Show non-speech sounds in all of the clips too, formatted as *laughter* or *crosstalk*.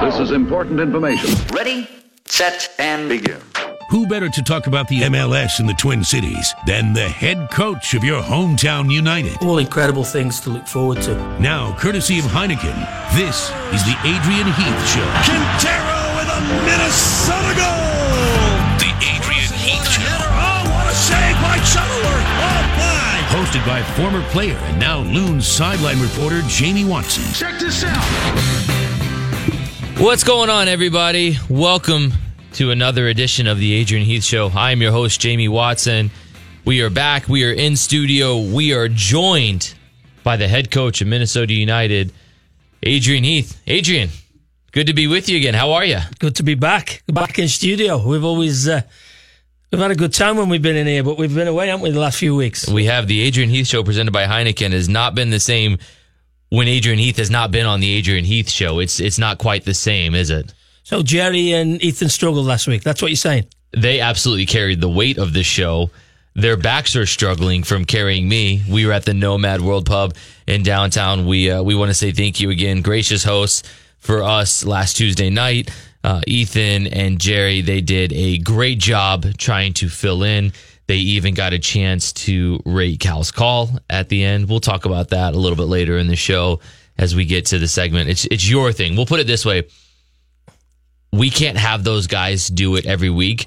This is important information. Ready, set, and begin. Who better to talk about the MLS in the Twin Cities than the head coach of your hometown United? All incredible things to look forward to. Now, courtesy of Heineken, this is the Adrian Heath Show. Quintero with a Minnesota goal! The Adrian Heath Show. Oh, what a save by Shuttleworth! Oh, my! Hosted by former player and now Loons sideline reporter Jamie Watson. Check this out. What's going on, everybody? Welcome to another edition of the Adrian Heath Show. I am your host, Jamie Watson. We are back. We are in studio. We are joined by the head coach of Minnesota United, Adrian Heath. Adrian, good to be with you again. How are you? Good to be back, back in studio. We've always uh, we've had a good time when we've been in here, but we've been away, haven't we, the last few weeks? We have the Adrian Heath Show presented by Heineken has not been the same when Adrian Heath has not been on the Adrian Heath Show. It's it's not quite the same, is it? So Jerry and Ethan struggled last week. That's what you're saying. they absolutely carried the weight of the show. Their backs are struggling from carrying me. We were at the Nomad World Pub in downtown. We uh, we want to say thank you again, gracious hosts, for us last Tuesday night. Uh, Ethan and Jerry, they did a great job trying to fill in. They even got a chance to rate Cal's call at the end. We'll talk about that a little bit later in the show as we get to the segment. It's it's your thing. We'll put it this way we can't have those guys do it every week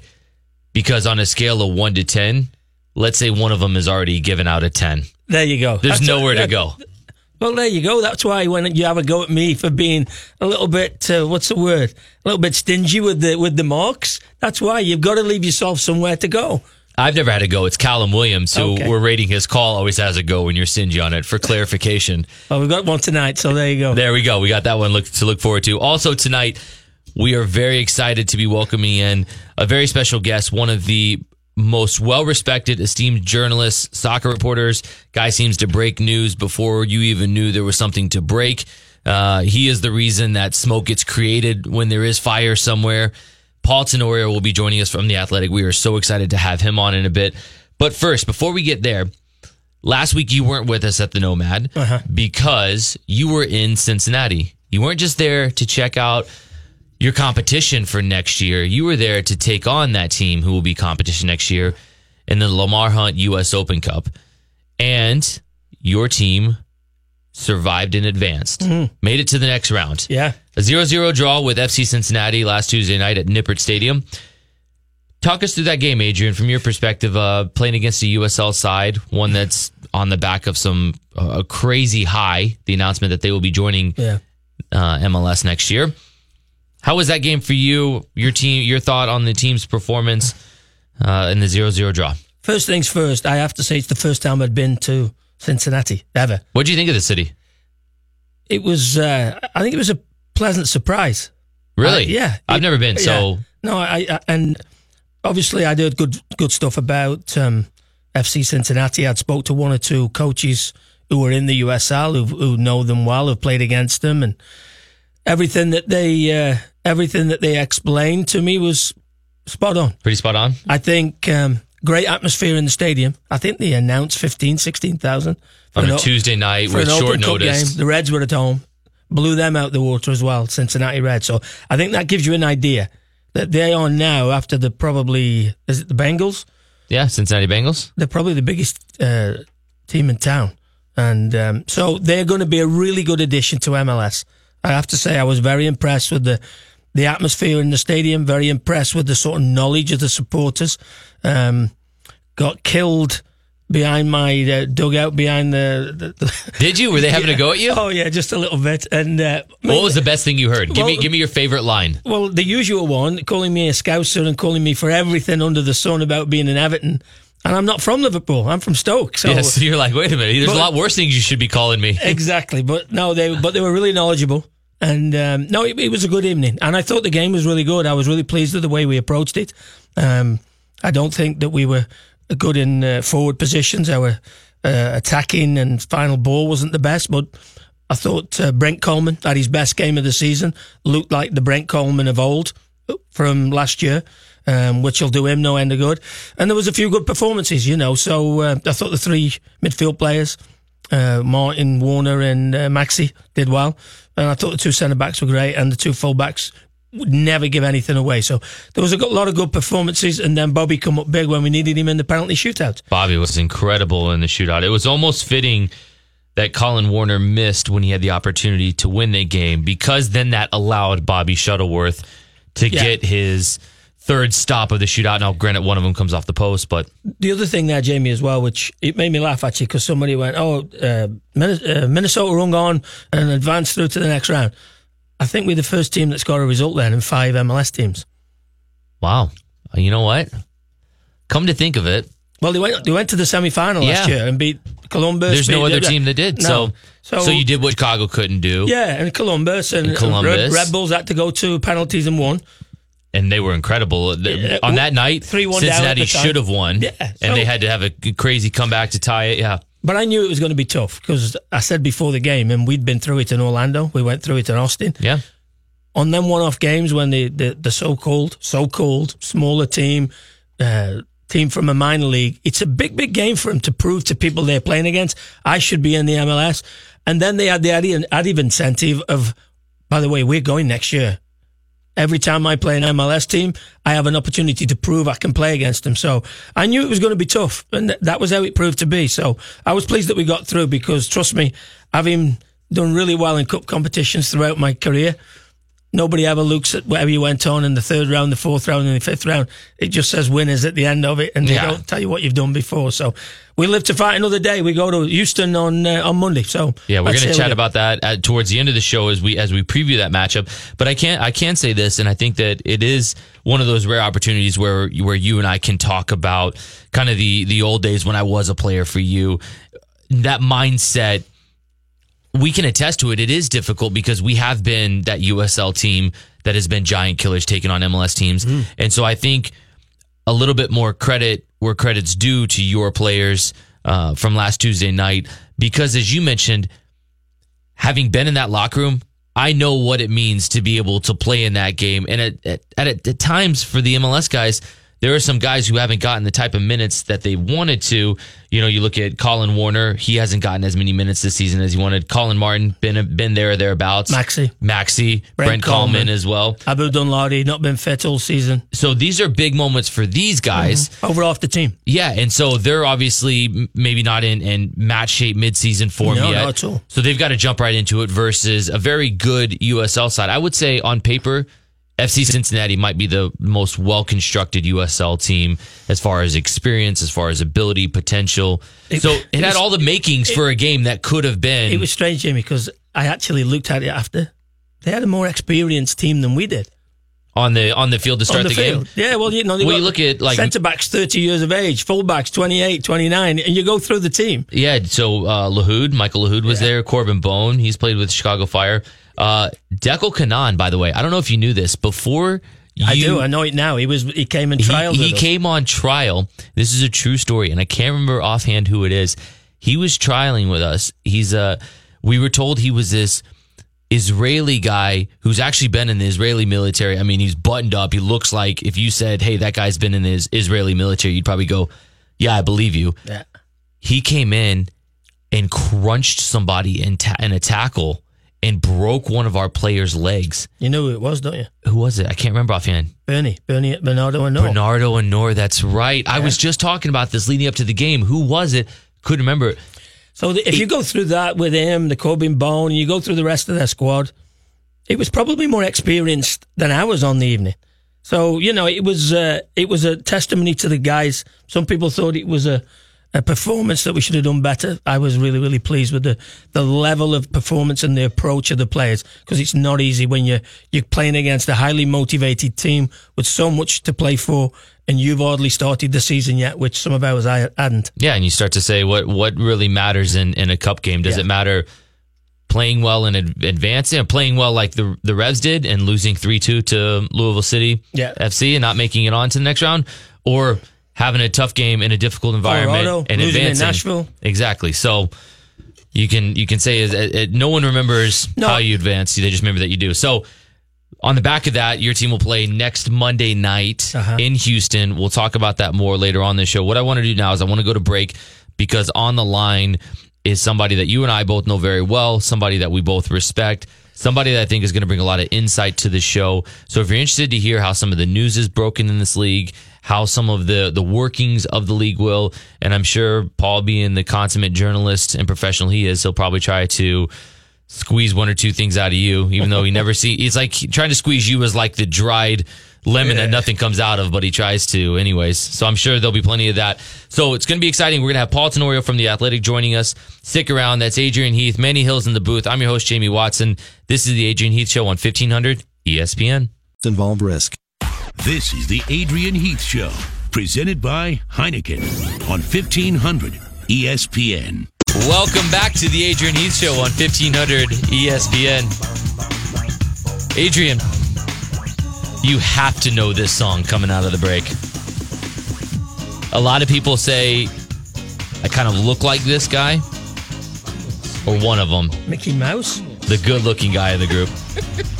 because on a scale of one to 10, let's say one of them is already given out a 10. There you go. There's That's- nowhere to that- go. Well, there you go. That's why when you have a go at me for being a little bit, uh, what's the word? A little bit stingy with the with the marks. That's why you've got to leave yourself somewhere to go. I've never had a go. It's Callum Williams, who Okay. we're rating his call, always has a go when you're stingy on it for clarification. Well, we've got one tonight, so there you go. There we go. We got that one look, to look forward to. Also, tonight, we are very excited to be welcoming in a very special guest, one of the most well respected, esteemed journalists, soccer reporters. Guy seems to break news before you even knew there was something to break. Uh, he is the reason that smoke gets created when there is fire somewhere. Paul Tenorio will be joining us from The Athletic. We are so excited to have him on in a bit. But first, before we get there, last week you weren't with us at the Nomad uh-huh. because you were in Cincinnati. You weren't just there to check out your competition for next year. You were there to take on that team who will be competition next year in the Lamar Hunt U.S. Open Cup. And your team survived and advanced, mm-hmm. made it to the next round. Yeah. A 0 0 draw with FC Cincinnati last Tuesday night at Nippert Stadium. Talk us through that game, Adrian, from your perspective, uh, playing against a USL side, one that's on the back of some uh, a crazy high, the announcement that they will be joining Yeah. uh, MLS next year. How was that game for you? Your team, your thought on the team's performance uh, in the 0-0 draw? First things first, I have to say it's the first time I'd been to Cincinnati ever. What do you think of the city? It was, uh, I think it was a pleasant surprise. Really? Uh, yeah. I've It- never been, so yeah. no, I, I and obviously I did good good stuff about um, FC Cincinnati. I'd spoke to one or two coaches who were in the USL who who know them well, who've played against them, and everything that they uh, everything that they explained to me was spot on. pretty spot on. I think um, great atmosphere in the stadium. I think they announced 15, 16,000 for On a o- Tuesday night with short notice. Game. The Reds were at home, blew them out the water as well, Cincinnati Reds. So I think that gives you an idea that they are now after the probably is it the Bengals? Yeah, Cincinnati Bengals. They're probably the biggest uh, team in town, and um, so they're going to be a really good addition to MLS. I have to say, I was very impressed with the the atmosphere in the stadium. Very impressed with the sort of knowledge of the supporters. Um, got killed behind my uh, dugout behind the. the, the Did you? Were they having a go at you? Oh yeah, just a little bit. And uh, What was the best thing you heard? Give me, give me your favorite line. well, the usual one, calling me a scouser and calling me for everything under the sun about being an Everton. And I'm not from Liverpool. I'm from Stoke. So yes, *laughs* you're like, wait a minute. There's But- a lot worse things you should be calling me. *laughs* exactly. But no, they but they were really knowledgeable. And um, no, it, it was a good evening. And I thought the game was really good. I was really pleased with the way we approached it. Um, I don't think that we were good in uh, forward positions. Our uh, attacking and final ball wasn't the best, but I thought uh, Brent Kallman had his best game of the season. Looked like the Brent Kallman of old from last year, um, which will do him no end of good. And there was a few good performances, you know. So uh, I thought the three midfield players, uh, Martin, Warner, and uh, Maxi, did well. and I thought the two centre backs were great, and the two full backs would never give anything away. So there was a lot of good performances, and then Bobby come up big when we needed him in the penalty shootout. Bobby was incredible in the shootout. It was almost fitting that Collen Warner missed when he had the opportunity to win the game because then that allowed Bobby Shuttleworth to Yeah. get his third stop of the shootout. Now, granted, one of them comes off the post, but The other thing there, Jamie, as well, which it made me laugh actually, because somebody went, "Oh, uh, uh, Minnesota rung on and advanced through to the next round." I think we're the first team that's got a result then in five MLS teams. wow. You know what? Come to think of it, Well, they went they went to the semi final last year and beat Columbus. there's no other team that did. No. So, so, you did what Chicago couldn't do, Yeah, and Columbus and, And Columbus. Red, Red Bulls had to go to penalties and won. and they were incredible. Yeah. On that night, 3-1 down at Cincinnati should have won, Yeah, and they had to have a crazy comeback to tie it. Yeah. But I knew it was going to be tough because I said before the game, and we'd been through it in Orlando. We went through it in Austin. Yeah. on them one-off games when the the, the so-called so-called smaller team uh, team from a minor league it's a big big game for them to prove to people they're playing against i should be in the mls and then they had the added, added incentive of by the way we're going next year every time i play an mls team i have an opportunity to prove i can play against them. So i knew it was going to be tough and th- that was how it proved to be. So i was pleased that we got through because trust me having done really well in cup competitions throughout my career Nobody ever looks at whatever you went on in the third round, the fourth round, and the fifth round. It just says winners at the end of it, and they Yeah. don't tell you what you've done before. So we live to fight another day. We go to Houston on uh, on Monday. So Yeah, we're going to chat about that at, towards the end of the show as we as we preview that matchup. But I can't I can say this, and I think that it is one of those rare opportunities where where you and I can talk about kind of the the old days when I was a player for you. That mindset, we can attest to it. It is difficult because we have been that USL team that has been giant killers taking on MLS teams, and so I think a little bit more credit where credit's due to your players uh, from last Tuesday night because, as you mentioned, having been in that locker room, I know what it means to be able to play in that game. And at, at, at, at times for the MLS guys, there are some guys who haven't gotten the type of minutes that they wanted to. You know, you look at Collen Warner; he hasn't gotten as many minutes this season as he wanted. Collin Martin been been there or thereabouts. Maxi. Maxi, Brent Brent, Kallman. Kallman. as well. Abu Danladi not been fit all season. So these are big moments for these guys. Mm-hmm. Over off the team. Yeah, and so they're obviously maybe not in, in match shape midseason form No, yet. not at all. So they've got to jump right into it versus a very good USL side. I would say on paper, FC Cincinnati might be the most well constructed USL team as far as experience, as far as ability, potential. It- so it, it had was- all the makings for a game that could have been. It was strange, Jimmy, because I actually looked at it after. They had a more experienced team than we did on the on the field to start the, the, game. Yeah, well, you know, Well, you look at, like- centre backs, thirty years of age, full backs, 28, 29, and you go through the team. Yeah, so uh, Lahoud, Michael Lahoud was there. Corben Bone, he's played with Chicago Fire. Uh, Dekel Keinan, by the way, I don't know if you knew this before. You, I do. I know it now. He was. He came and he, he came on trial. This is a true story, and I can't remember offhand who it is. He was trialing with us. He's uh we were told he was this Israeli guy who's actually been in the Israeli military. I mean, he's buttoned up. He looks like if you said, "Hey, that guy's been in the Israeli military," you'd probably go, "Yeah, I believe you." Yeah. He came in and crunched somebody in, ta- in a tackle and broke one of our players' legs. You know who it was, don't you? Who was it? I can't remember offhand. Bernie. Bernie Bernardo Añor. Bernardo Añor. That's right. I was just talking about this leading up to the game. Who was it? Couldn't remember. it. So the, if you go through that with him, the Corben Bone, and you go through the rest of their squad, it was probably more experienced than I was on the evening. So you know, it was uh, it was a testimony to the guys. Some people thought it was a, a performance that we should have done better. I was really really pleased with the the level of performance and the approach of the players because it's not easy when you're, you're playing against a highly motivated team with so much to play for, and you've hardly started the season yet, which some of ours I hadn't. Yeah, and you start to say what what really matters in, in a cup game. Does Yeah. it matter playing well and ad- advancing, or playing well like the the Revs did and losing three two to Louisville City Yeah. FC and not making it on to the next round, or having a tough game in a difficult environment Colorado, and advancing? Nashville. Exactly. So you can you can say is it, it- no one remembers No. how you advance. They just remember that you do. So on the back of that, your team will play next Monday night Uh-huh. in Houston. We'll talk about that more later on the show. What I want to do now is I want to go to break because on the line is somebody that you and I both know very well, somebody that we both respect, somebody that I think is going to bring a lot of insight to the show. So if you're interested to hear how some of the news is broken in this league, how some of the the workings of the league will, and I'm sure Paul, being the consummate journalist and professional he is, he'll probably try to squeeze one or two things out of you, even though he *laughs* never see. He's like trying to squeeze you as like the dried lemon that nothing comes out of, but he tries to anyways. So I'm sure there'll be plenty of that. So it's going to be exciting. We're going to have Paul Tenorio from the Athletic joining us. Stick around. That's Adrian Heath, Manny Hills in the booth. I'm your host Jamie Watson. This is the Adrian Heath Show on 1500 ESPN. involve risk. This is the Adrian Heath Show, presented by Heineken on E 1500 ESPN. Welcome back to the Adrian Heath Show on 1500 ESPN. Adrian, you have to know this song coming out of the break. A lot of people say I kind of look like this guy, or one of them, Mickey Mouse. the good looking guy in the group.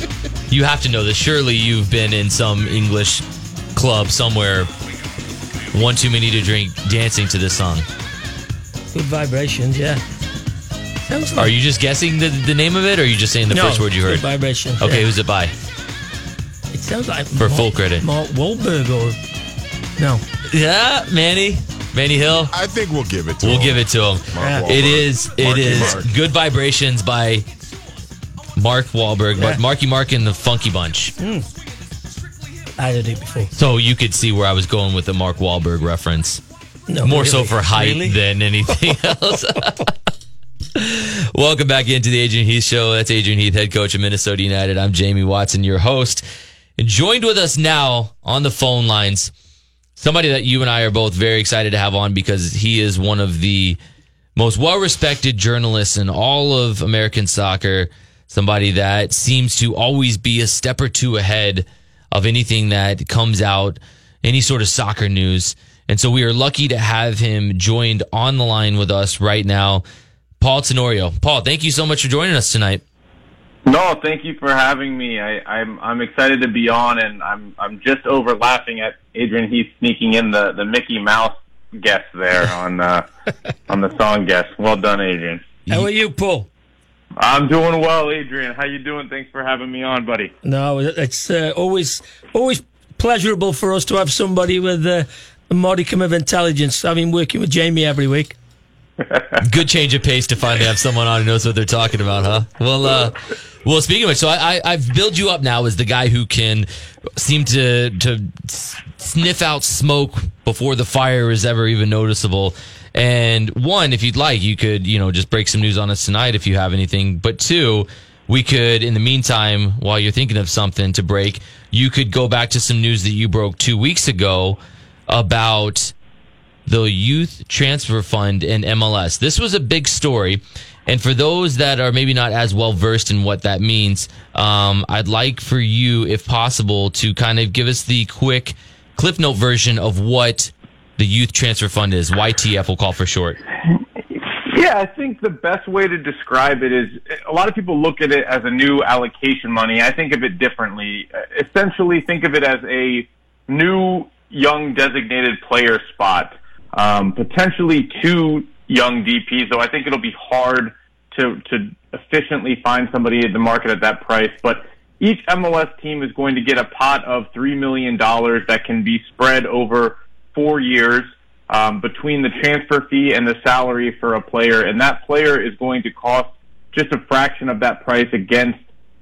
*laughs* you have to know this. Surely you've been in some English club somewhere, one too many to drink, dancing to this song. Good vibrations, yeah. Sounds Are you just guessing the, the name of it, or are you just saying the no, first word you heard? good? Vibrations. Okay, yeah. who's it by? It sounds like For full credit. Mark Wahlberg or no. Yeah, Manny. Manny Hill. I think we'll give it to We'll him. give it to him. Mark It Wahlberg. it Marky is Mark. Good Vibrations by Mark Wahlberg, but. Marky Mark and the Funky Bunch. Hmm. I heard it before. So you could see where I was going with the Mark Wahlberg reference. No, More so really. for height Really? than anything *laughs* else. *laughs* Welcome back into the Adrian Heath Show. That's Adrian Heath, head coach of Minnesota United. I'm Jamie Watson, your host. And joined with us now on the phone lines, somebody that you and I are both very excited to have on because he is one of the most well respected journalists in all of American soccer. Somebody that seems to always be a step or two ahead of anything that comes out, any sort of soccer news. And so we are lucky to have him joined on the line with us right now. Paul Tenorio. Paul, thank you so much for joining us tonight. No, thank you for having me. I, I'm I'm excited to be on, and I'm I'm just over laughing at Adrian Heath sneaking in the, the Mickey Mouse guest there *laughs* on uh, on the song guest. Well done, Adrian. How are you, Paul? I'm doing well, Adrian. How you doing? Thanks for having me on, buddy. No, it's uh, always always pleasurable for us to have somebody with uh, a modicum of intelligence. I've been working with Jamie every week. Good change of pace to finally have someone on who knows what they're talking about, huh? Well, uh, well, speaking of which, so I, I, I've built you up now as the guy who can seem to to sniff out smoke before the fire is ever even noticeable. And one, if you'd like, you could you know just break some news on us tonight if you have anything. But two, we could, in the meantime, while you're thinking of something to break, you could go back to some news that you broke two weeks ago about the youth transfer fund in MLS. This was a big story. And for those that are maybe not as well versed in what that means, um, I'd like for you, if possible, to kind of give us the quick Cliff Note version of what the youth transfer fund is. YTF we'll call for short. Yeah, I think the best way to describe it is a lot of people look at it as a new allocation money. I think of it differently. Essentially, think of it as a new young designated player spot, um, potentially two young DPs. Though I think it'll be hard to to efficiently find somebody at the market at that price, but. Each MLS team is going to get a pot of $3 million that can be spread over four years um, between the transfer fee and the salary for a player, and that player is going to cost just a fraction of that price against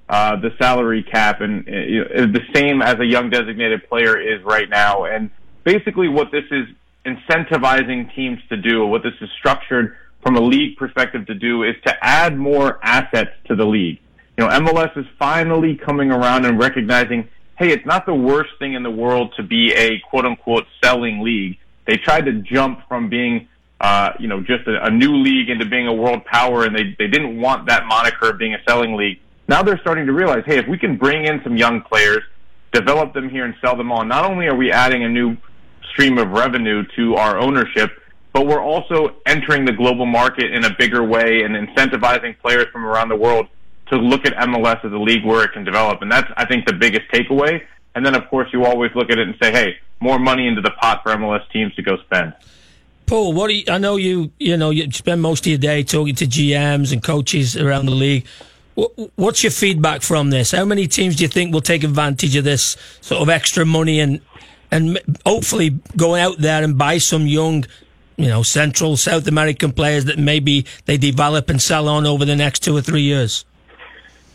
uh, the salary cap, and uh, the same as a young designated player is right now. And basically, what this is incentivizing teams to do, what this is structured from a league perspective to do, is to add more assets to the league. You know, MLS is finally coming around and recognizing, hey, it's not the worst thing in the world to be a quote unquote selling league. They tried to jump from being, uh, you know, just a, a new league into being a world power, and they they didn't want that moniker of being a selling league. Now they're starting to realize, hey, if we can bring in some young players, develop them here, and sell them on, not only are we adding a new stream of revenue to our ownership, but we're also entering the global market in a bigger way and incentivizing players from around the world to look at MLS as a league where it can develop. And that's, I think, the biggest takeaway. And then, of course, you always look at it and say, hey, more money into the pot for MLS teams to go spend. Paul, what do you, I know you you know you spend most of your day talking to GMs and coaches around the league. What's your feedback from this? How many teams do you think will take advantage of this sort of extra money and and hopefully go out there and buy some young, you know, Central South American players that maybe they develop and sell on over the next two or three years?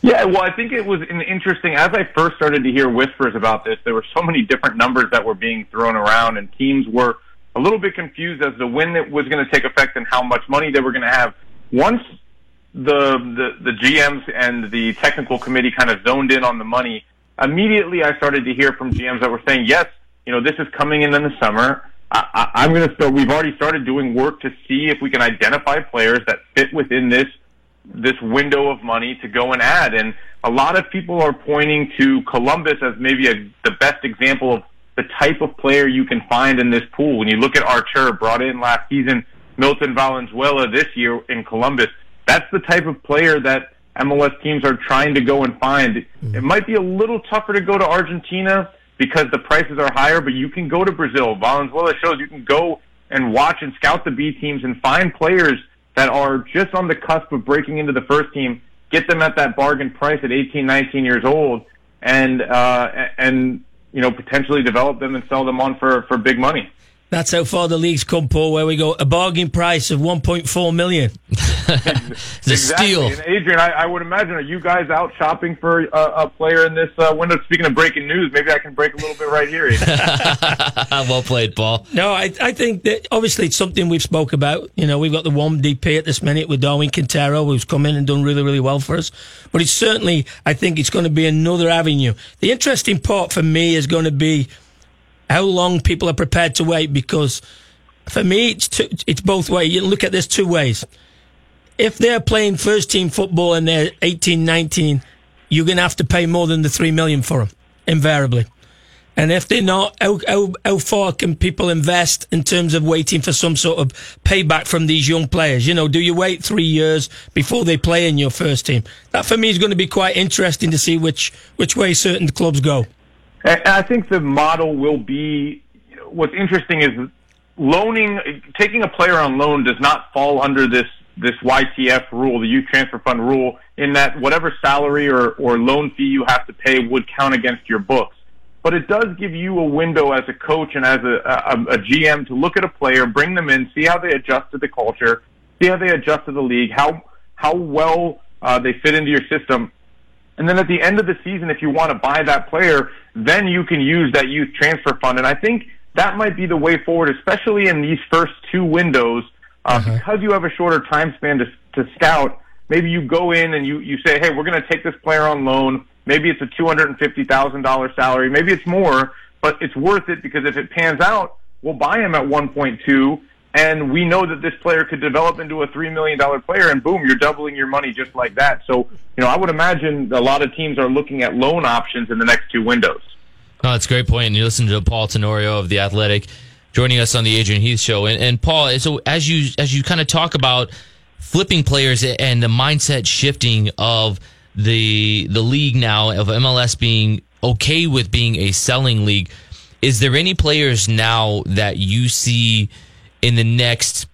Yeah, well, I think it was an interesting. As I first started to hear whispers about this, there were so many different numbers that were being thrown around, and teams were a little bit confused as to when it was going to take effect and how much money they were going to have. Once the, the the GMs and the technical committee kind of zoned in on the money, immediately I started to hear from GMs that were saying, "Yes, you know, this is coming in in the summer. I, I, I'm going to start. We've already started doing work to see if we can identify players that fit within this this window of money to go and add. And a lot of people are pointing to Columbus as maybe a, the best example of the type of player you can find in this pool. When you look at Artur brought in last season, Milton Valenzuela this year in Columbus, that's the type of player that MLS teams are trying to go and find. It might be a little tougher to go to Argentina because the prices are higher, but you can go to Brazil. Valenzuela shows you can go and watch and scout the B teams and find players that are just on the cusp of breaking into the first team, get them at that bargain price at 18, 19 years old, and uh, and you know potentially develop them and sell them on for for big money. That's how far the league's come, Paul. Where we go, a bargain price of 1.4 million. *laughs* the exactly. steal. And Adrian, I, I, would imagine, are you guys out shopping for a, a player in this uh, window? Speaking of breaking news, maybe I can break a little bit right here. *laughs* well played, Paul. No, I, I think that obviously it's something we've spoke about. You know, we've got the one DP at this minute with Darwin Quintero, who's come in and done really, really well for us. But it's certainly, I think it's going to be another avenue. The interesting part for me is going to be how long people are prepared to wait because for me it's two, it's both ways. You look at this two ways. If they're playing first team football and they're 18, 19, you're going to have to pay more than the 3 million for them invariably. And if they're not, how, how, how far can people invest in terms of waiting for some sort of payback from these young players? You know, do you wait three years before they play in your first team? That for me is going to be quite interesting to see which, which way certain clubs go. I think the model will be what's interesting is loaning, taking a player on loan does not fall under this this YTF rule, the youth transfer fund rule, in that whatever salary or, or loan fee you have to pay would count against your books. But it does give you a window as a coach and as a, a, a GM to look at a player, bring them in, see how they adjust to the culture, see how they adjust to the league, how how well uh, they fit into your system, and then at the end of the season, if you want to buy that player, then you can use that youth transfer fund. And I think that might be the way forward, especially in these first two windows, uh, uh-huh. because you have a shorter time span to, to scout. Maybe you go in and you, you say, hey, we're going to take this player on loan. Maybe it's a $250,000 salary. Maybe it's more, but it's worth it because if it pans out, we'll buy him at 1.2 and we know that this player could develop into a $3 million player, and boom, you're doubling your money just like that. So, you know, I would imagine a lot of teams are looking at loan options in the next two windows. Oh, that's a great point. And you listen to Paul Tenorio of The Athletic joining us on the Adrian Heath Show. And, and Paul, so as you, as you kind of talk about flipping players and the mindset shifting of the, the league now, of MLS being okay with being a selling league, is there any players now that you see – in the next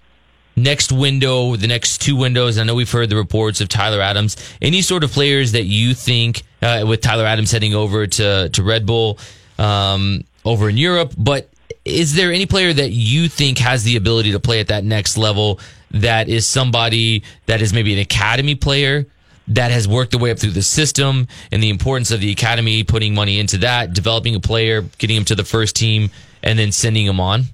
next window, the next two windows. I know we've heard the reports of Tyler Adams. Any sort of players that you think, uh, with Tyler Adams heading over to to Red Bull um, over in Europe, but is there any player that you think has the ability to play at that next level? That is somebody that is maybe an academy player that has worked their way up through the system and the importance of the academy, putting money into that, developing a player, getting him to the first team, and then sending him on.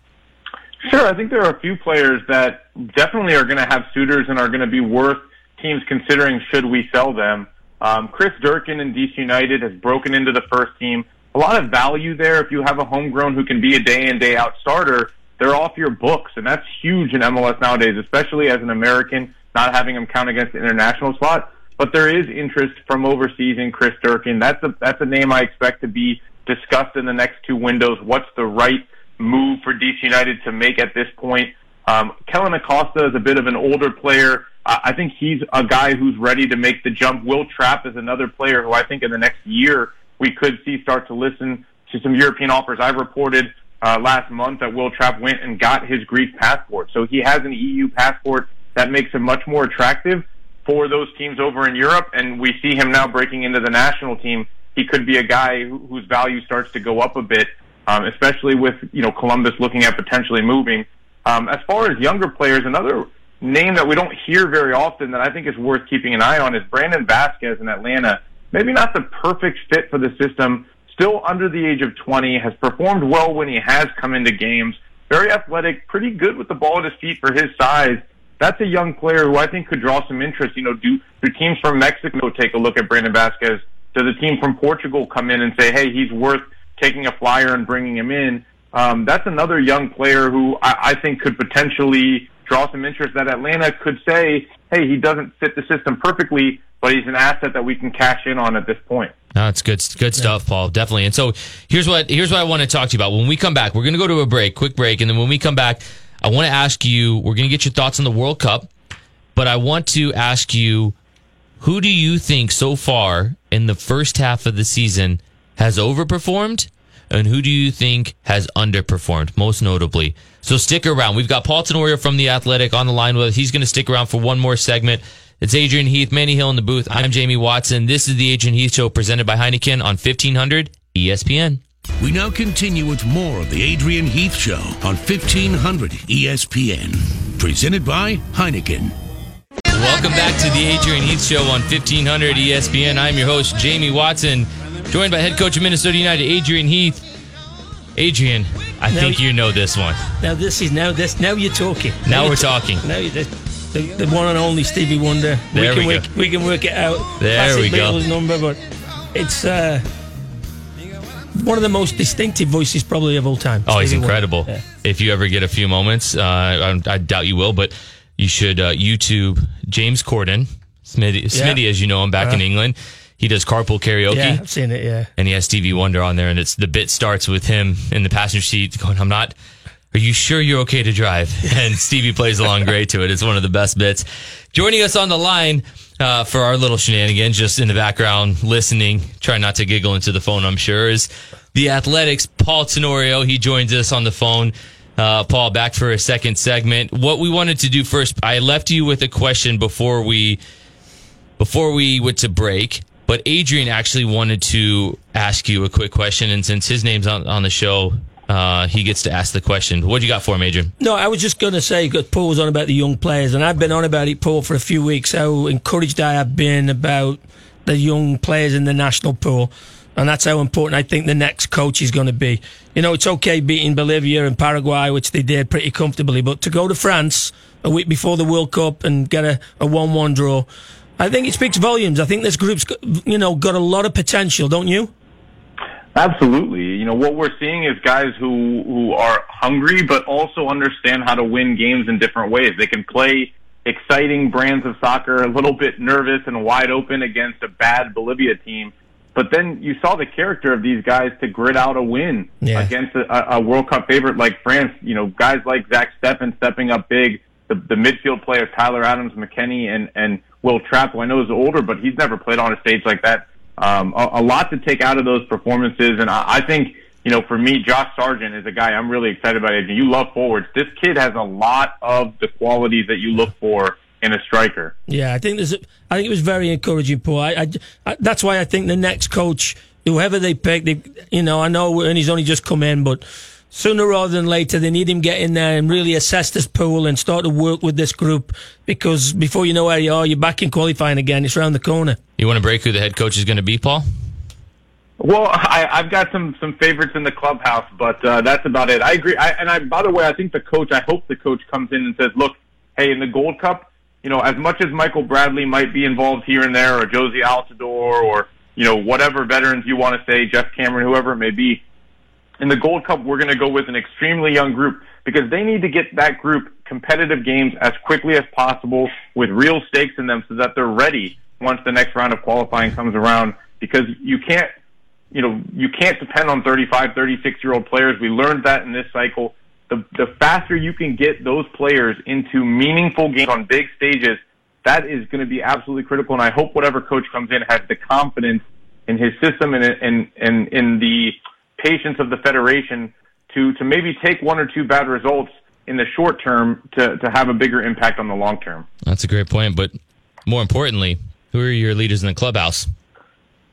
Sure, I think there are a few players that definitely are going to have suitors and are going to be worth teams considering should we sell them. Um, Chris Durkin in DC United has broken into the first team. A lot of value there. If you have a homegrown who can be a day in day out starter, they're off your books, and that's huge in MLS nowadays, especially as an American, not having them count against the international spot. But there is interest from overseas in Chris Durkin. That's a that's a name I expect to be discussed in the next two windows. What's the right move for DC United to make at this point. Um, Kellyn Acosta is a bit of an older player. I think he's a guy who's ready to make the jump. Will Trapp is another player who I think in the next year we could see start to listen to some European offers. I reported uh, last month that Will Trapp went and got his Greek passport. So he has an EU passport that makes him much more attractive. for those teams over in Europe, and we see him now breaking into the national team. He could be a guy whose value starts to go up a bit, um, especially with you know Columbus looking at potentially moving. Um, as far as younger players, another name that we don't hear very often that I think is worth keeping an eye on is Brandon Vazquez in Atlanta. Maybe not the perfect fit for the system. Still under the age of 20, has performed well when he has come into games. Very athletic, pretty good with the ball at his feet for his size. That's a young player who I think could draw some interest. You know, do, do teams from Mexico take a look at Brandon Vazquez? Does a team from Portugal come in and say, hey, he's worth taking a flyer and bringing him in? Um, that's another young player who I, I think could potentially draw some interest that Atlanta could say, hey, he doesn't fit the system perfectly, but he's an asset that we can cash in on at this point. No, it's good, good stuff, Paul. Definitely. And so here's what here's what I want to talk to you about. When we come back, we're going to go to a break, quick break, and then when we come back, I want to ask you. We're going to get your thoughts on the World Cup, but I want to ask you, who do you think so far in the first half of the season has overperformed, and who do you think has underperformed, most notably? So stick around. We've got Paul Tenorio from the Athletic on the line with us. He's going to stick around for one more segment. It's Adrian Heath, Manny Hill in the booth. I'm Jamie Watson. This is the Adrian Heath Show presented by Heineken on 1500 ESPN. We now continue with more of the Adrian Heath Show on 1500 ESPN. Presented by Heineken. Welcome back to the Adrian Heath Show on 1500 ESPN. I'm your host, Jamie Watson, joined by head coach of Minnesota United, Adrian Heath. Adrian, I Now think you- you know this one. Now this is now this now you're talking. Now you're we're ta- talking. Now you the, the, the one and only Stevie Wonder. There we can we work, go. we can work it out. There Classic we go. Beatles number, but it's uh, one of the most distinctive voices probably of all time. Oh, he's Stevie Wonder. incredible. Yeah. If you ever get a few moments, uh, I, I doubt you will, but you should uh, YouTube James Corden, Smitty, Smitty as you know him back in Uh-huh. England. He does carpool karaoke. Yeah, I've seen it. Yeah. and he has Stevie Wonder on there, and it's the bit starts with him in the passenger seat going, "I'm not. Are you sure you're okay to drive?" *laughs* And Stevie plays along great to it. It's one of the best bits. Joining us on the line uh, for our little shenanigans, just in the background, listening, trying not to giggle into the phone. I'm sure is the Athletics Paul Tenorio. He joins us on the phone. Uh, Paul, back for a second segment. What we wanted to do first, I left you with a question before we before we went to break, but Adrian actually wanted to ask you a quick question, and since his name's on, on the show, uh, he gets to ask the question. What do you got for him, Adrian? No, I was just going to say, because Paul was on about the young players, and I've been on about it, Paul, for a few weeks, how encouraged I have been about the young players in the national pool. And that's how important I think the next coach is going to be. You know, it's okay beating Bolivia and Paraguay, which they did pretty comfortably, but to go to France a week before the World Cup and get a, a 1 1 draw, I think it speaks volumes. I think this group's, you know, got a lot of potential, don't you? Absolutely. You know, what we're seeing is guys who, who are hungry, but also understand how to win games in different ways. They can play exciting brands of soccer, a little bit nervous and wide open against a bad Bolivia team. But then you saw the character of these guys to grit out a win Yeah. against a, a World Cup favorite like France. You know, guys like Zach Steffen stepping up big. The, the midfield players, Tyler Adams, McKennie, and, and Will Trapp, who I know is older, but he's never played on a stage like that. Um, a, a lot to take out of those performances. And I, I think, you know, for me, Josh Sargent is a guy I'm really excited about. And you love forwards. This kid has a lot of the qualities that you look for in a striker. Yeah, I think there's. A, I think it was very encouraging, Paul. I, I- I- that's why I think the next coach, whoever they pick, they, you know, I know, and he's only just come in, but sooner rather than later, they need him get in there and really assess this pool and start to work with this group because before you know where you are, you're back in qualifying again. It's around the corner. You want to break who the head coach is going to be, Paul? Well, I, I've got some some favorites in the clubhouse, but uh, that's about it. I agree. I, and I, by the way, I think the coach. I hope the coach comes in and says, "Look, hey, in the Gold Cup, you know, as much as Michael Bradley might be involved here and there, or Jozy Altidore, or you know, whatever veterans you want to say, Geoff Cameron, whoever it may be, in the Gold Cup, we're going to go with an extremely young group because they need to get that group competitive games as quickly as possible with real stakes in them so that they're ready once the next round of qualifying comes around because you can't you know, you can't depend on 35, 36 year old players. We learned that in this cycle. The, the faster you can get those players into meaningful games on big stages, that is going to be absolutely critical. And I hope whatever coach comes in has the confidence in his system and, and, and in the patience of the federation to, to maybe take one or two bad results in the short term to, to have a bigger impact on the long term. That's a great point. But more importantly, who are your leaders in the clubhouse?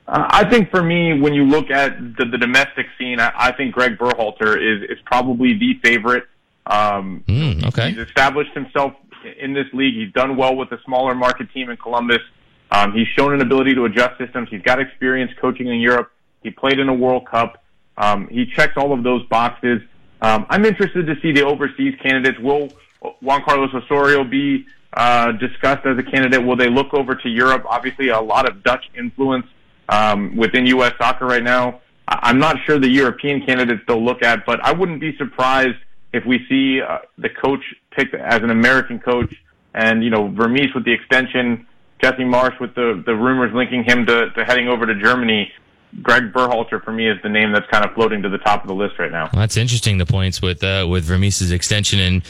Uh, I think for me, when you look at the, the domestic scene, I, I think Greg Berhalter is, is probably the favorite. Um, Mm, okay. He's established himself in this league. He's done well with a smaller market team in Columbus. Um, he's shown an ability to adjust systems. He's got experience coaching in Europe. He played in a World Cup. Um, he checks all of those boxes. Um, I'm interested to see the overseas candidates. Will Juan Carlos Osorio be uh, discussed as a candidate? Will they look over to Europe? Obviously, a lot of Dutch influence um, within U.S. soccer right now. I'm not sure the European candidates they'll look at, but I wouldn't be surprised if we see uh, the coach picked as an American coach, and you know Vermes with the extension, Jesse Marsch with the the rumors linking him to, to heading over to Germany. Greg Berhalter for me is the name that's kind of floating to the top of the list right now. Well, that's interesting. The points with uh, with Vermes's extension and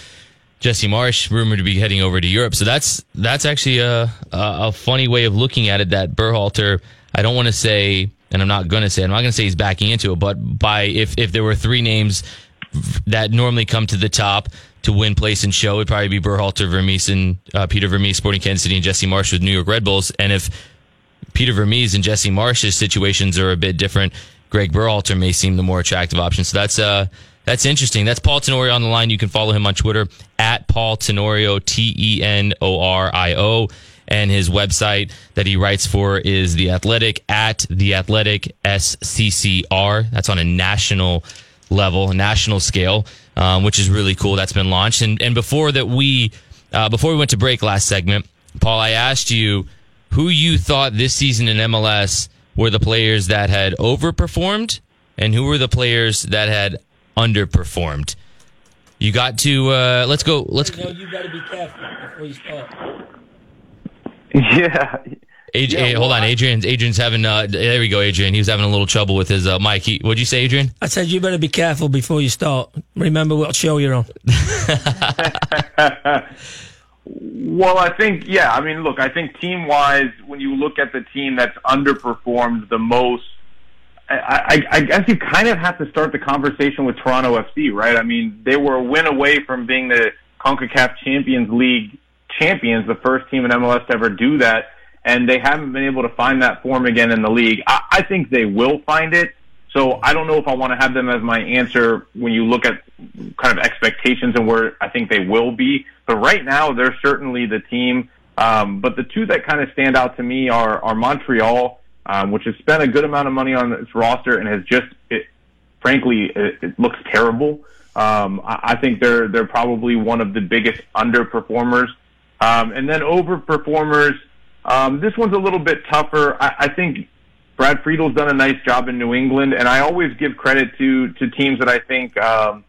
Jesse Marsch rumored to be heading over to Europe. So that's that's actually a a, a funny way of looking at it. That Berhalter, I don't want to say, and I'm not going to say, I'm not going to say he's backing into it, but by if if there were three names that normally come to the top to win place and show, it'd probably be Berhalter, Vermes, and uh, Peter Vermes, Sporting Kansas City, and Jesse Marsch with New York Red Bulls. And if Peter Vermes and Jesse Marsch's situations are a bit different. Greg Berhalter may seem the more attractive option. So that's uh that's interesting. That's Paul Tenorio on the line. You can follow him on Twitter at Paul Tenorio, T E N O R I O. And his website that he writes for is The Athletic at The Athletic SCCR. That's on a national level, national scale, um, which is really cool. That's been launched. And and before that we uh, before we went to break last segment, Paul, I asked you who you thought this season in MLS were the players that had overperformed and who were the players that had underperformed. You got to uh, let's go. Let's you be careful before you start. *laughs* Yeah, Ad- Yeah, hey, hold on, I- Adrian. Adrian's having. Uh, there we go, Adrian. He was having a little trouble with his uh, mic. He, what'd you say, Adrian? I said you better be careful before you start. Remember what show you're on. *laughs* Well, I think, yeah. I mean, look, I think team wise, when you look at the team that's underperformed the most, I, I, I guess you kind of have to start the conversation with Toronto FC, right? I mean, they were a win away from being the CONCACAF Champions League champions, the first team in MLS to ever do that, and they haven't been able to find that form again in the league. I, I think they will find it. So I don't know if I want to have them as my answer when you look at kind of expectations and where I think they will be. But right now, they're certainly the team. Um, but the two that kind of stand out to me are, are Montreal, um, which has spent a good amount of money on its roster and has just, it, frankly, it, it looks terrible. Um, I, I think they're they're probably one of the biggest underperformers. Um, and then overperformers, um, this one's a little bit tougher. I, I think Brad Friedel's done a nice job in New England, and I always give credit to to teams that I think um,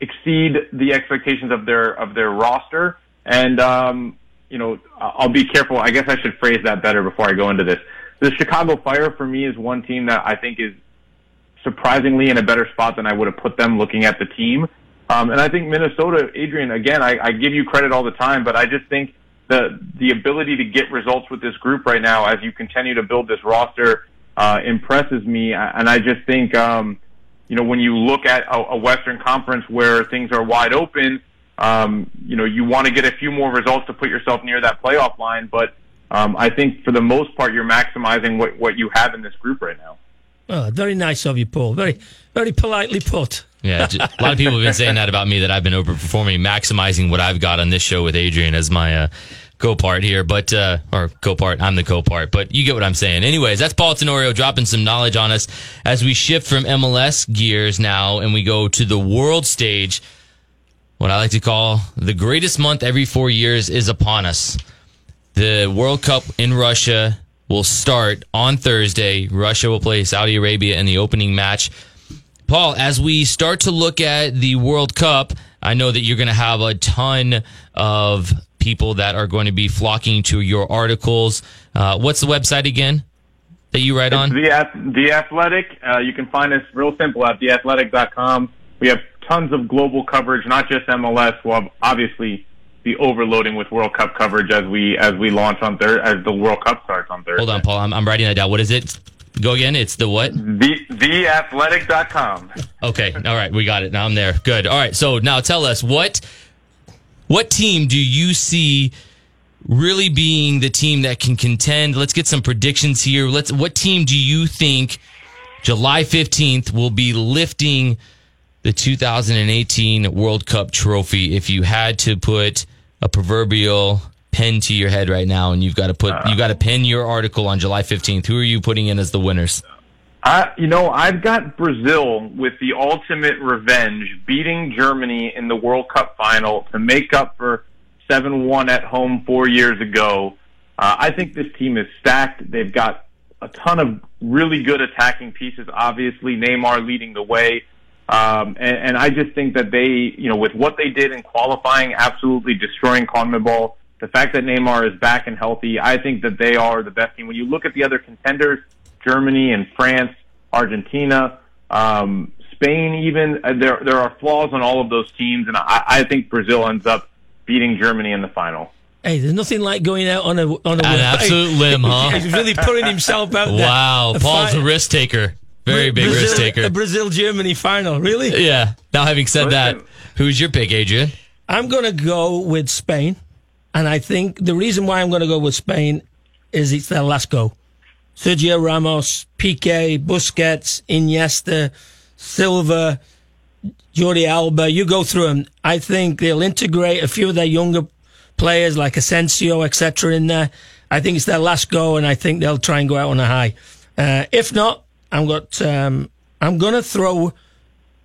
exceed the expectations of their of their roster. And um, you know, I'll be careful. I guess I should phrase that better before I go into this. The Chicago Fire for me is one team that I think is surprisingly in a better spot than I would have put them looking at the team. Um, and I think Minnesota, Adrian, again, I, I give you credit all the time, but I just think the the ability to get results with this group right now, as you continue to build this roster, uh, impresses me. And I just think, um, you know, when you look at a, a Western Conference where things are wide open, um, you know, you want to get a few more results to put yourself near that playoff line. But um, I think for the most part, you're maximizing what what you have in this group right now. Oh, very nice of you, Paul. Very, very politely put. Yeah, a lot of people have been saying that about me that I've been overperforming, maximizing what I've got on this show with Adrian as my uh, co-part here, but uh, or co-part. I'm the co-part, but you get what I'm saying. Anyways, that's Paul Tenorio dropping some knowledge on us as we shift from MLS gears now and we go to the world stage. What I like to call the greatest month every four years is upon us. The World Cup in Russia will start on Thursday. Russia will play Saudi Arabia in the opening match. Paul, as we start to look at the World Cup, I know that you're going to have a ton of people that are going to be flocking to your articles. Uh, what's the website again that you write on? The, the Athletic. Uh, you can find us real simple at theathletic.com. We have tons of global coverage, not just MLS. We'll obviously be overloading with World Cup coverage as we as we launch on Thursday, as the World Cup starts on Thursday. Hold on, Paul. I'm, I'm writing that down. What is it? Go again. It's the what? The theathletic.com. Okay. All right. We got it. Now I'm there. Good. All right. So now tell us what what team do you see really being the team that can contend. Let's get some predictions here. Let's. What team do you think July fifteenth will be lifting the 2018 World Cup trophy? If you had to put a proverbial pen to your head right now, and you've got to put you got to pen your article on July fifteenth. Who are you putting in as the winners? I, you know, I've got Brazil with the ultimate revenge, beating Germany in the World Cup final to make up for 7-1 at home four years ago. Uh, I think this team is stacked. They've got a ton of really good attacking pieces. Obviously, Neymar leading the way. Um, and, and I just think that they, you know, with what they did in qualifying, absolutely destroying CONMEBOL, the fact that Neymar is back and healthy, I think that they are the best team. When you look at the other contenders, Germany and France, Argentina, um, Spain, even uh, there there are flaws on all of those teams, and I, I think Brazil ends up beating Germany in the final. Hey, there's nothing like going out on a on a An absolute limb, huh? He's really putting himself out there. Wow, A Paul's fi- a risk taker. Very big Brazil, risk taker. A Brazil Germany final, really? Yeah. Now, having said that, who's your pick, Adrian? I'm going to go with Spain, and I think the reason why I'm going to go with Spain is it's their last go. Sergio Ramos, Piqué, Busquets, Iniesta, Silva, Jordi Alba. You go through them. I think they'll integrate a few of their younger players like Asensio, etc. in there. I think it's their last go, and I think they'll try and go out on a high. Uh, if not, I'm got. Um, I'm going to throw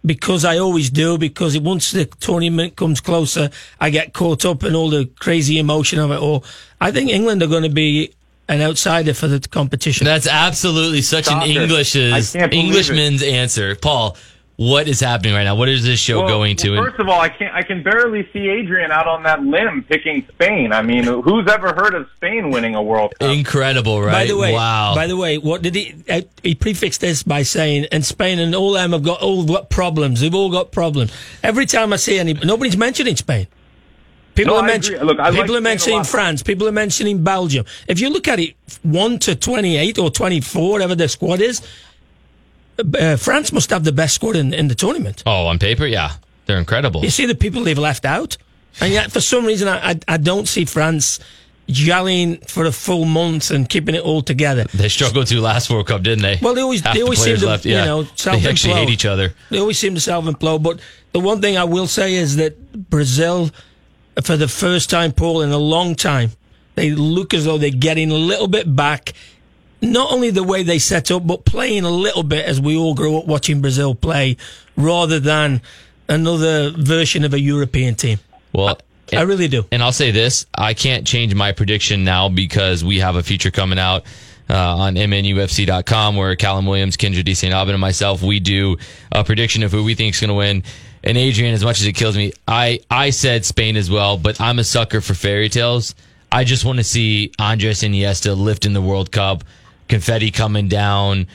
because I always do. Because once the tournament comes closer, I get caught up in all the crazy emotion of it all. I think England are going to be an outsider for the competition. That's absolutely such Stop an it. English's I can't Englishman's answer. Paul, what is happening right now? What is this show Well, going to? well, first of all, I can't. I can barely see Adrian out on that limb picking Spain. I mean, who's ever heard of Spain winning a World Cup? Incredible, right? By the way, wow. By the way, what did he? Uh, he prefixed this by saying, "And Spain and all them have got all got problems. They've all got problems." Every time I see any, nobody's mentioning Spain. People No, are I mentioning. agree. Look, I like are mentioning. France. People are mentioning Belgium. If you look at it, one to twenty-eight or twenty-four, whatever the squad is, uh, France must have the best squad in, in the tournament. oh, on paper, yeah, they're incredible. You see the people they've left out, and yet for some reason I, I, I don't see France gelling for a full month and keeping it all together. They struggled to last World Cup, didn't they? Well, they always- Half they the always seem to, left. you Yeah. know, they actually hate each other. They always seem to self implode. But the one thing I will say is that Brazil, for the first time, Paul, in a long time, they look as though they're getting a little bit back. Not only the way they set up, but playing a little bit as we all grew up watching Brazil play, rather than another version of a European team. Well, I really do. And I'll say this: I can't change my prediction now because we have a feature coming out uh, on MNUFC.com where Callum Williams, Kyndra de St. Aubin, and myself we do a prediction of who we think is going to win. And Adrian, as much as it kills me, I I said Spain as well, but I'm a sucker for fairy tales. I just want to see Andres Iniesta lifting the World Cup, confetti coming down,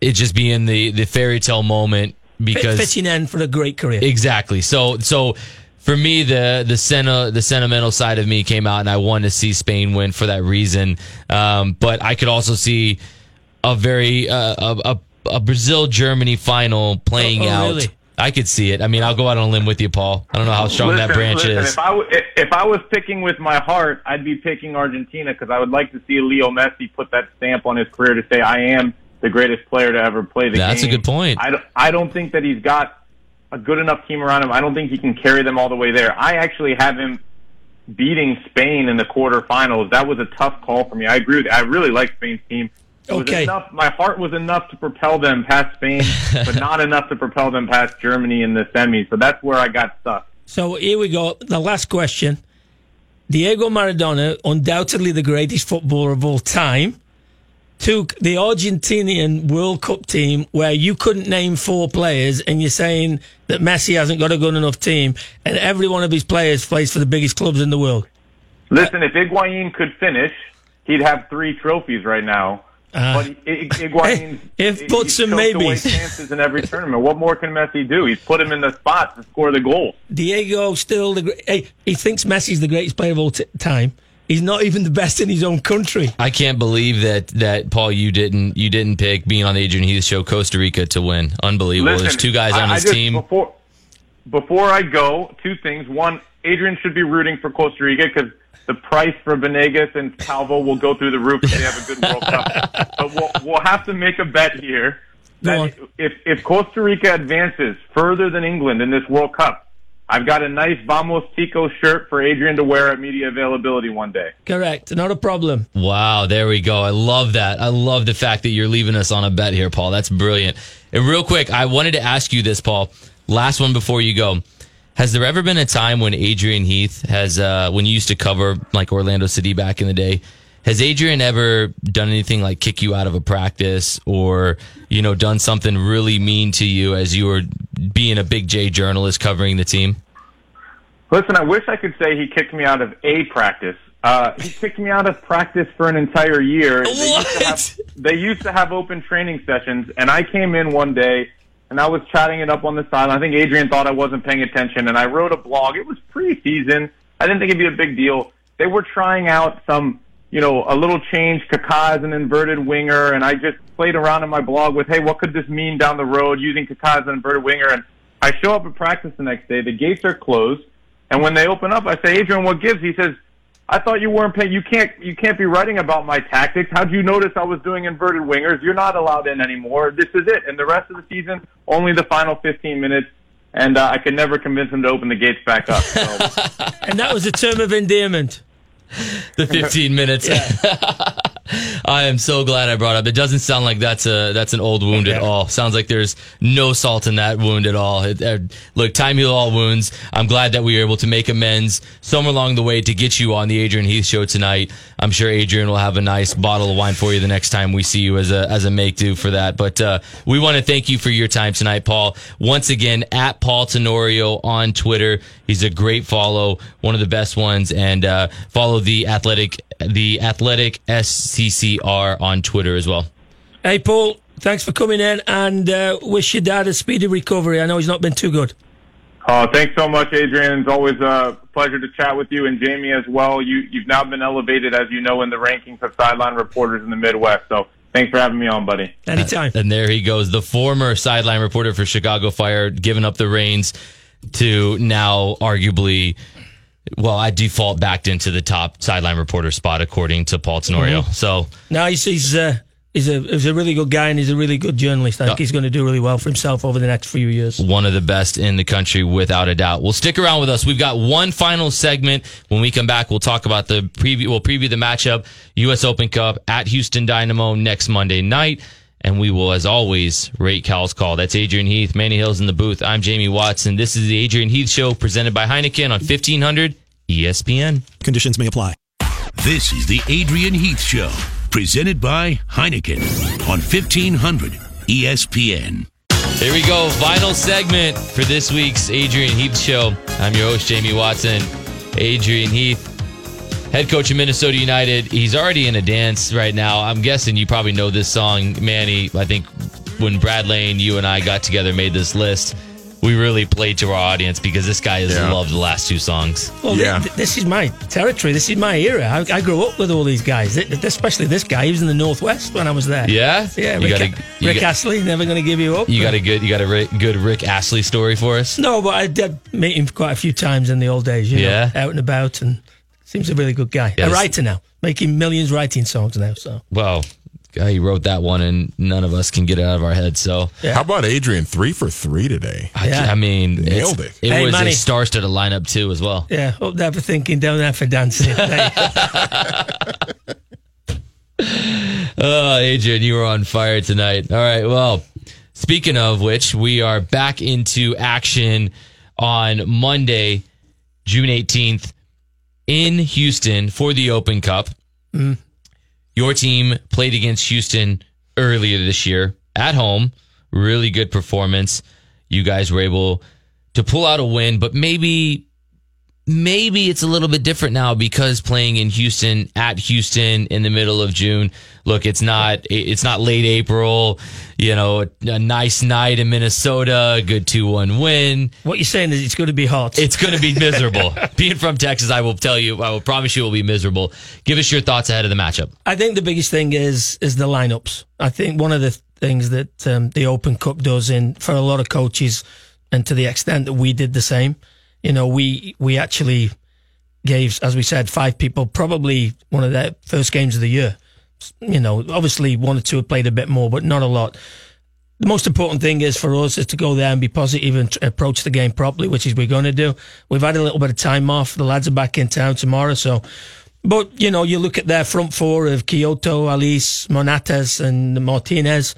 it just being the the fairy tale moment because Fitting end for a great career. Exactly. So so for me the the senti- the sentimental side of me came out and I wanted to see Spain win for that reason. Um, but I could also see a very uh, a, a, a Brazil Germany final playing Oh, oh, out. really? I could see it. I mean, I'll go out on a limb with you, Paul. I don't know how strong that branch listen, is. If I, w- if I was picking with my heart, I'd be picking Argentina because I would like to see Leo Messi put that stamp on his career to say, I am the greatest player to ever play the game That's a good point. I don't, I don't think that he's got a good enough team around him. I don't think he can carry them all the way there. I actually have him beating Spain in the quarterfinals. That was a tough call for me. I agree with I really like Spain's team. Okay. enough, my heart was enough to propel them past Spain, but *laughs* not enough to propel them past Germany in the semis. So that's where I got stuck. So here we go. The last question. Diego Maradona, undoubtedly the greatest footballer of all time, took the Argentinian World Cup team where you couldn't name four players and you're saying that Messi hasn't got a good enough team and every one of his players plays for the biggest clubs in the world. Listen, if Higuain could finish, he'd have three trophies right now. Uh, but I- Higuain, *laughs* if he- buts he's and choked maybes. chances in every tournament. What more can Messi do? He's put him in the spot to score the goal. Diego still the great. Hey, he thinks Messi's the greatest player of all t- time. He's not even the best in his own country. I can't believe that that Paul you didn't you didn't pick being on the Adrian Heath show Costa Rica to win. Unbelievable. Listen, There's two guys on I his just- team. Before, before I go, two things. One, Adrian should be rooting for Costa Rica because the price for Venegas and Calvo will go through the roof if they have a good World Cup. *laughs* But we'll, we'll have to make a bet here Go that if, if Costa Rica advances further than England in this World Cup, I've got a nice Vamos Tico shirt for Adrian to wear at media availability one day. Correct. Not a problem. Wow, there we go. I love that. I love the fact that you're leaving us on a bet here, Paul. That's brilliant. And real quick, I wanted to ask you this, Paul. Last one before you go. Has there ever been a time when Adrian Heath has, uh, when you used to cover like Orlando City back in the day, has Adrian ever done anything like kick you out of a practice or, you know, done something really mean to you as you were being a big J journalist covering the team? Listen, I wish I could say he kicked me out of a practice. Uh, he kicked me out of practice for an entire year. They used, have, they used to have open training sessions, and I came in one day and I was chatting it up on the side. I think Adrian thought I wasn't paying attention, and I wrote a blog. It was preseason. I didn't think it'd be a big deal. They were trying out some, you know, a little change. Kaká as an inverted winger, and I just played around in my blog with, hey, what could this mean down the road using Kaká as an inverted winger? And I show up at practice the next day. The gates are closed, and when they open up, I say, Adrian, what gives? He says, I thought you weren't paying. You can't. You can't be writing about my tactics. How'd you notice I was doing inverted wingers? You're not allowed in anymore. This is it. And the rest of the season, only the final 15 minutes. And uh, I could never convince him to open the gates back up. So. *laughs* And that was a term of endearment. the 15 minutes. *laughs* I am so glad I brought up. It doesn't sound like that's a that's an old wound at all. Sounds like there's no salt in that wound at all. It, uh, look, time heal all wounds. I'm glad that we were able to make amends somewhere along the way to get you on the Adrian Heath show tonight. I'm sure Adrian will have a nice bottle of wine for you the next time we see you as a as a make do for that. But uh, we want to thank you for your time tonight, Paul. Once again, at Paul Tenorio on Twitter. He's a great follow, one of the best ones, and uh, follow the athletic the athletic SCCR on Twitter as well. Hey, Paul, thanks for coming in and uh, wish your dad a speedy recovery. I know he's not been too good. Uh, thanks so much, Adrian. It's always a pleasure to chat with you and Jamie as well. You, you've now been elevated, as you know, in the rankings of sideline reporters in the Midwest. So thanks for having me on, buddy. Anytime. And there he goes, the former sideline reporter for Chicago Fire, giving up the reins to now arguably, well, I default backed into the top sideline reporter spot according to Paul Tenorio. So now he's he's, uh, he's a he's a really good guy and he's a really good journalist. I think he's going to do really well for himself over the next few years. one of the best in the country without a doubt. Well, stick around with us. We've got one final segment. When we come back, we'll talk about the preview. We'll preview the matchup, U.S. Open Cup at Houston Dynamo next Monday night. And we will, as always, rate Cal's call. That's Adrian Heath. Manny Hill's in the booth. I'm Jamie Watson. This is the Adrian Heath Show presented by Heineken on 1500 ESPN. Conditions may apply. This is the Adrian Heath Show, presented by Heineken on 1500 ESPN. Here we go. Final segment for this week's Adrian Heath Show. I'm your host, Jamie Watson. Adrian Heath, head coach of Minnesota United. He's already in a dance right now. I'm guessing you probably know this song, Manny. I think when Brad Lane, you and I got together, made this list, we really played to our audience because this guy has Yeah. loved the last two songs. Well, Yeah. th- this is my territory. This is my era. I, I grew up with all these guys, th- especially this guy. He was in the Northwest when I was there. Yeah? Yeah, You Rick, got a, you Rick got, Astley, never going to give you up. you got a good, you got a ri- good Rick Astley story for us? No, but I did meet him quite a few times in the old days, you know, Yeah. out and about, and seems a really good guy. Yeah, a writer now, making millions writing songs now. So Well, guy, he wrote that one and none of us can get it out of our heads. So, Yeah. How about Adrian? Three for three today. I, Yeah. I mean, Nailed it. It Hey, was Manny. a star-studded lineup too, as well. yeah, up *laughs* there for thinking, down there for dancing. Hey, Oh, Adrian, you were on fire tonight. All right. Well, speaking of which, we are back into action on Monday, June 18th in Houston for the Open Cup. Mm. Your team played against Houston earlier this year at home. Really good performance. You guys were able to pull out a win, but maybe maybe it's a little bit different now because playing in Houston at Houston in the middle of June. Look, it's not it's not late April. You know, a, nice night in Minnesota, good two one win. what you're saying is it's going to be hot. It's going to be miserable. *laughs* Being from Texas, I will tell you, I will promise you, it will be miserable. Give us your thoughts ahead of the matchup. I think the biggest thing is is the lineups. I think one of the things that um, the Open Cup does in for a lot of coaches, and to the extent that we did the same, you know, we we actually gave, as we said, five people probably one of their first games of the year. You know, obviously one or two have played a bit more, but not a lot. The most important thing is for us is to go there and be positive and tr- approach the game properly, which is we're going to do. We've had a little bit of time off. The lads are back in town tomorrow, so. But you know, you look at their front four of Quioto, Elis, Manotas, and Martinez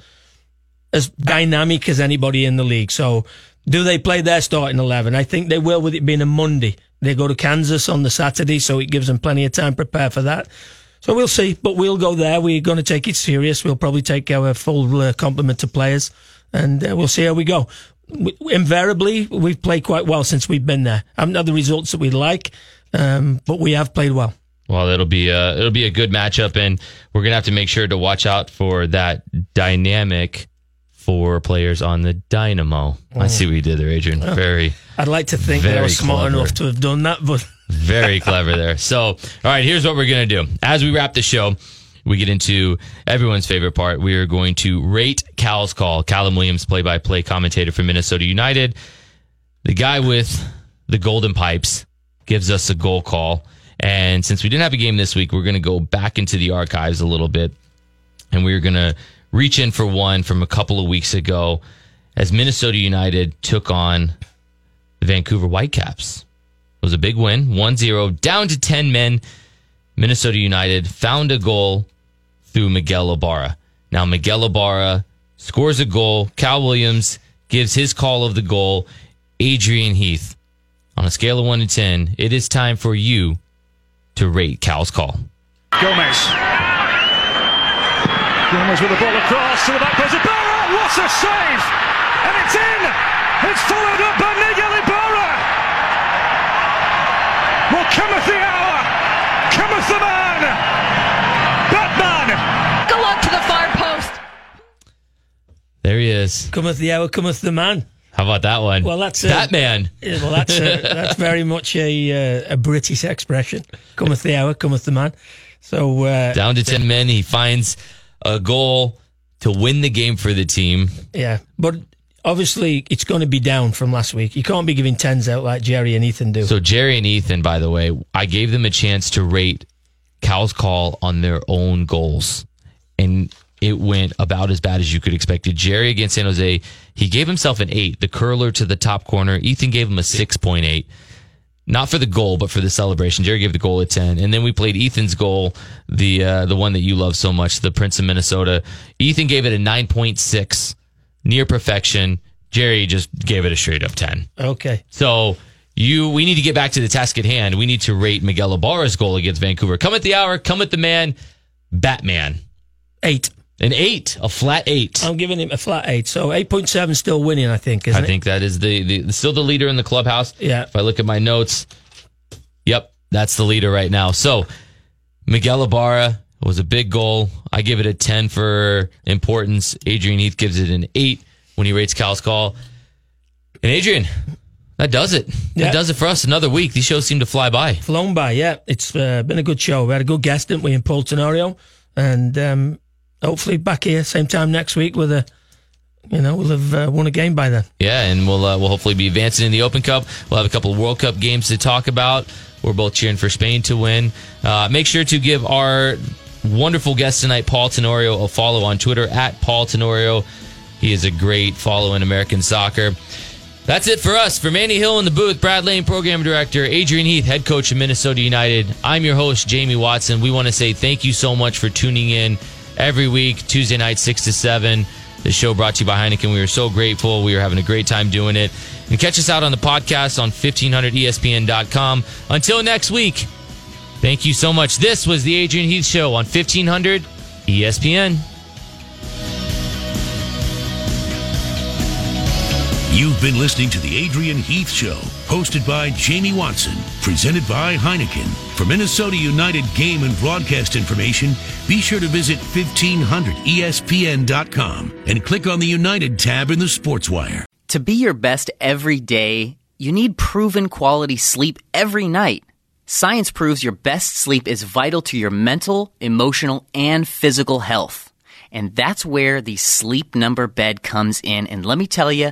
as dynamic as anybody in the league. So, do they play their starting 11? I think they will with it being a Monday. They go to Kansas on the Saturday, so it gives them plenty of time to prepare for that. So we'll see, but we'll go there. We're going to take it serious. We'll probably take our full uh, complement of players, and uh, we'll see how we go. We, invariably, we've played quite well since we've been there. I Haven't had the results that we'd like, um, but we have played well. Well, it'll be a, it'll be a good matchup, and we're gonna have to make sure to watch out for that dynamic for players on the Dynamo. I see what you did there, Adrian. Very, I'd like to think that I was smart clever. enough to have done that, but *laughs* very clever there. So, all right, here's what we're gonna do. As we wrap the show, we get into everyone's favorite part. We are going to rate Cal's call. Callum Williams, play-by-play commentator for Minnesota United, the guy with the golden pipes, gives us a goal call. And since we didn't have a game this week, we're going to go back into the archives a little bit and we're going to reach in for one from a couple of weeks ago as Minnesota United took on the Vancouver Whitecaps. It was a big win, 1 0, down to 10 men. Minnesota United found a goal through Miguel Ibarra. Now, Miguel Ibarra scores a goal. Cal Williams gives his call of the goal. Adrian Heath, on a scale of 1 to 10, it is time for you to rate Cal's call. Gomez. Gomez with the ball across to the back post. Ibarra! What a save! And it's in! It's followed up by Miguel Ibarra! Well, cometh the hour! Cometh the man! Batman! Go up to the far post. There he is. cometh the hour, cometh the man. How about that one? Well, that's uh, Batman. Yeah, well, that's uh, *laughs* that's very much a uh, a British expression. Cometh the hour, cometh the man. So uh, Down to 10 men. He finds a goal to win the game for the team. yeah, but obviously it's going to be down from last week. You can't be giving tens out like Jerry and Ethan do. So, Jerry and Ethan, by the way, I gave them a chance to rate Cal's call on their own goals. And it went about as bad as you could expect. Jerry against San Jose, he gave himself an eight. The curler to the top corner. Ethan gave him a 6.8. Not for the goal, but for the celebration. Jerry gave the goal a 10. And then we played Ethan's goal, the uh, the one that you love so much, the Prince of Minnesota. Ethan gave it a 9.6, near perfection. Jerry just gave it a straight up 10. okay, So you, we need to get back to the task at hand. We need to rate Miguel Ibarra's goal against Vancouver. Come at the hour, come at the man, Batman. eight. An eight, a flat eight. I'm giving him a flat eight. So eight point seven still winning. I think. Isn't I think that is the, the still the leader in the clubhouse. Yeah. If I look at my notes, yep, that's the leader right now. So Miguel Ibarra was a big goal. I give it a ten for importance. Adrian Heath gives it an eight when he rates Cal's call. And Adrian, that does it. That does it for us. Another week. These shows seem to fly by. Flown by. Yeah, it's uh, been a good show. We had a good guest, didn't we, in Paul Tenorio, and um, hopefully back here same time next week with a. You know, we'll have uh, won a game by then. Yeah, and we'll uh, we'll hopefully be advancing in the Open Cup. We'll have a couple of World Cup games to talk about. We're both cheering for Spain to win. Uh, make sure to give our wonderful guest tonight, Paul Tenorio, a follow on Twitter at Paul Tenorio. He is a great follow in American soccer. That's it for us. For Manny Hill in the booth, Brad Lane, program director, Adrian Heath, head coach of Minnesota United. I'm your host, Jamie Watson. We want to say thank you so much for tuning in every week, Tuesday night, 6 to 7. The show brought to you by Heineken. We are so grateful. We are having a great time doing it. And catch us out on the podcast on E 1500ESPN.com. Until next week, thank you so much. This was the Adrian Heath Show on E 1500 ESPN. You've been listening to The Adrian Heath Show, hosted by Jamie Watson, presented by Heineken. For Minnesota United game and broadcast information, be sure to visit E 1500ESPN.com and click on the United tab in the Sports Wire. To be your best every day, you need proven quality sleep every night. Science proves your best sleep is vital to your mental, emotional, and physical health. And that's where the sleep number bed comes in. And let me tell you,